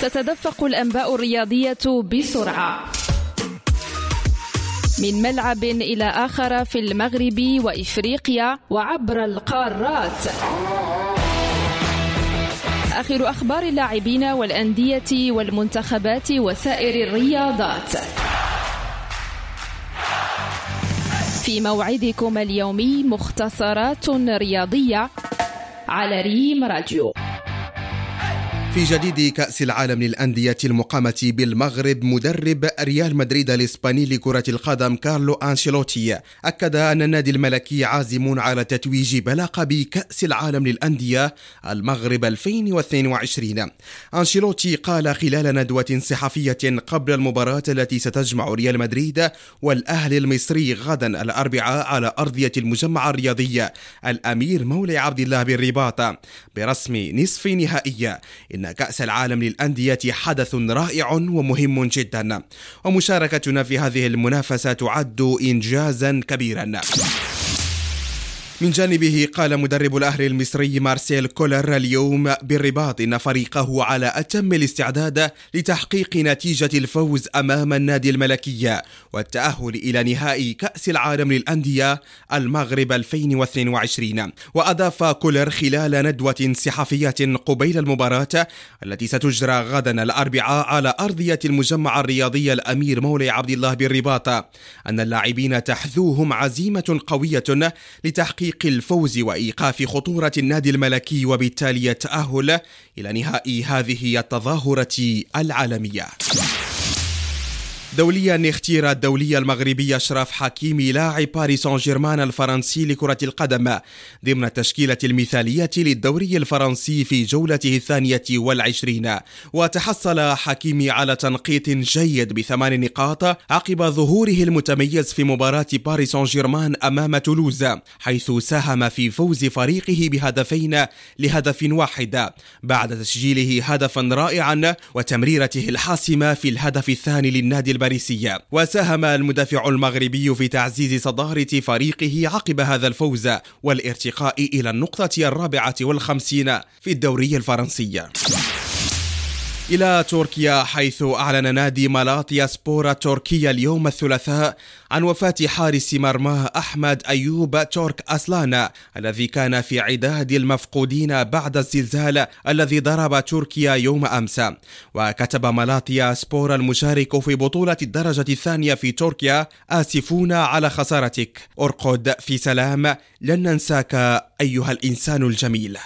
تتدفق الأنباء الرياضية بسرعة. من ملعب إلى آخر في المغرب وإفريقيا وعبر القارات. آخر أخبار اللاعبين والأندية والمنتخبات وسائر الرياضات. في موعدكم اليومي مختصرات رياضية على ريم راديو. في جديد كأس العالم للأندية المقامة بالمغرب مدرب ريال مدريد الإسباني لكرة القدم كارلو أنشيلوتي. أكد أن النادي الملكي عازم على تتويج بلقب كأس العالم للأندية المغرب 2022 أنشيلوتي قال خلال ندوة صحفية قبل المباراة التي ستجمع ريال مدريد والأهلي المصري غدا الأربعاء على أرضية المجمع الرياضي الأمير مولي عبد الله بالرباط برسم نصف نهائي. إن كأس العالم للأندية حدث رائع ومهم جدا. ومشاركتنا في هذه المنافسة تعد إنجازا كبيرا. من جانبه قال مدرب الأهلي المصري مارسيل كولر اليوم بالرباط إن فريقه على أتم الاستعداد لتحقيق نتيجة الفوز أمام النادي الملكي والتأهل إلى نهائي كأس العالم للأندية المغرب 2022 وأضاف كولر خلال ندوة صحفية قبيل المباراة التي ستجرى غدا الأربعاء على أرضية المجمع الرياضي الأمير مولي عبد الله بالرباط أن اللاعبين تحذوهم عزيمة قوية لتحقيق تحقيق الفوز وإيقاف خطورة النادي الملكي وبالتالي التاهل إلى نهائي هذه التظاهرة العالمية. دوليا اختير الدولي المغربي أشرف حكيمي لاعب باريس سان جيرمان الفرنسي لكرة القدم ضمن التشكيلة المثالية للدوري الفرنسي في جولته الثانية والعشرين. وتحصل حكيمي على تنقيط جيد بثمان نقاط عقب ظهوره المتميز في مباراة باريس سان جيرمان أمام تولوز حيث ساهم في فوز فريقه بهدفين لهدف واحد. بعد تسجيله هدفا رائعا وتمريرته الحاسمة في الهدف الثاني للنادي الباريسية. وساهم المدافع المغربي في تعزيز صدارة فريقه عقب هذا الفوز والارتقاء إلى النقطة الرابعة والخمسين في الدوري الفرنسي. إلى تركيا حيث أعلن نادي مالاتيا سبورا تركيا اليوم الثلاثاء عن وفاة حارس مرماه أحمد أيوب تورك أسلان الذي كان في عداد المفقودين بعد الزلزال الذي ضرب تركيا يوم أمس. وكتب مالاتيا سبورا المشارك في بطولة الدرجة الثانية في تركيا آسفون على خسارتك. أرقد في سلام لن ننساك أيها الإنسان الجميل.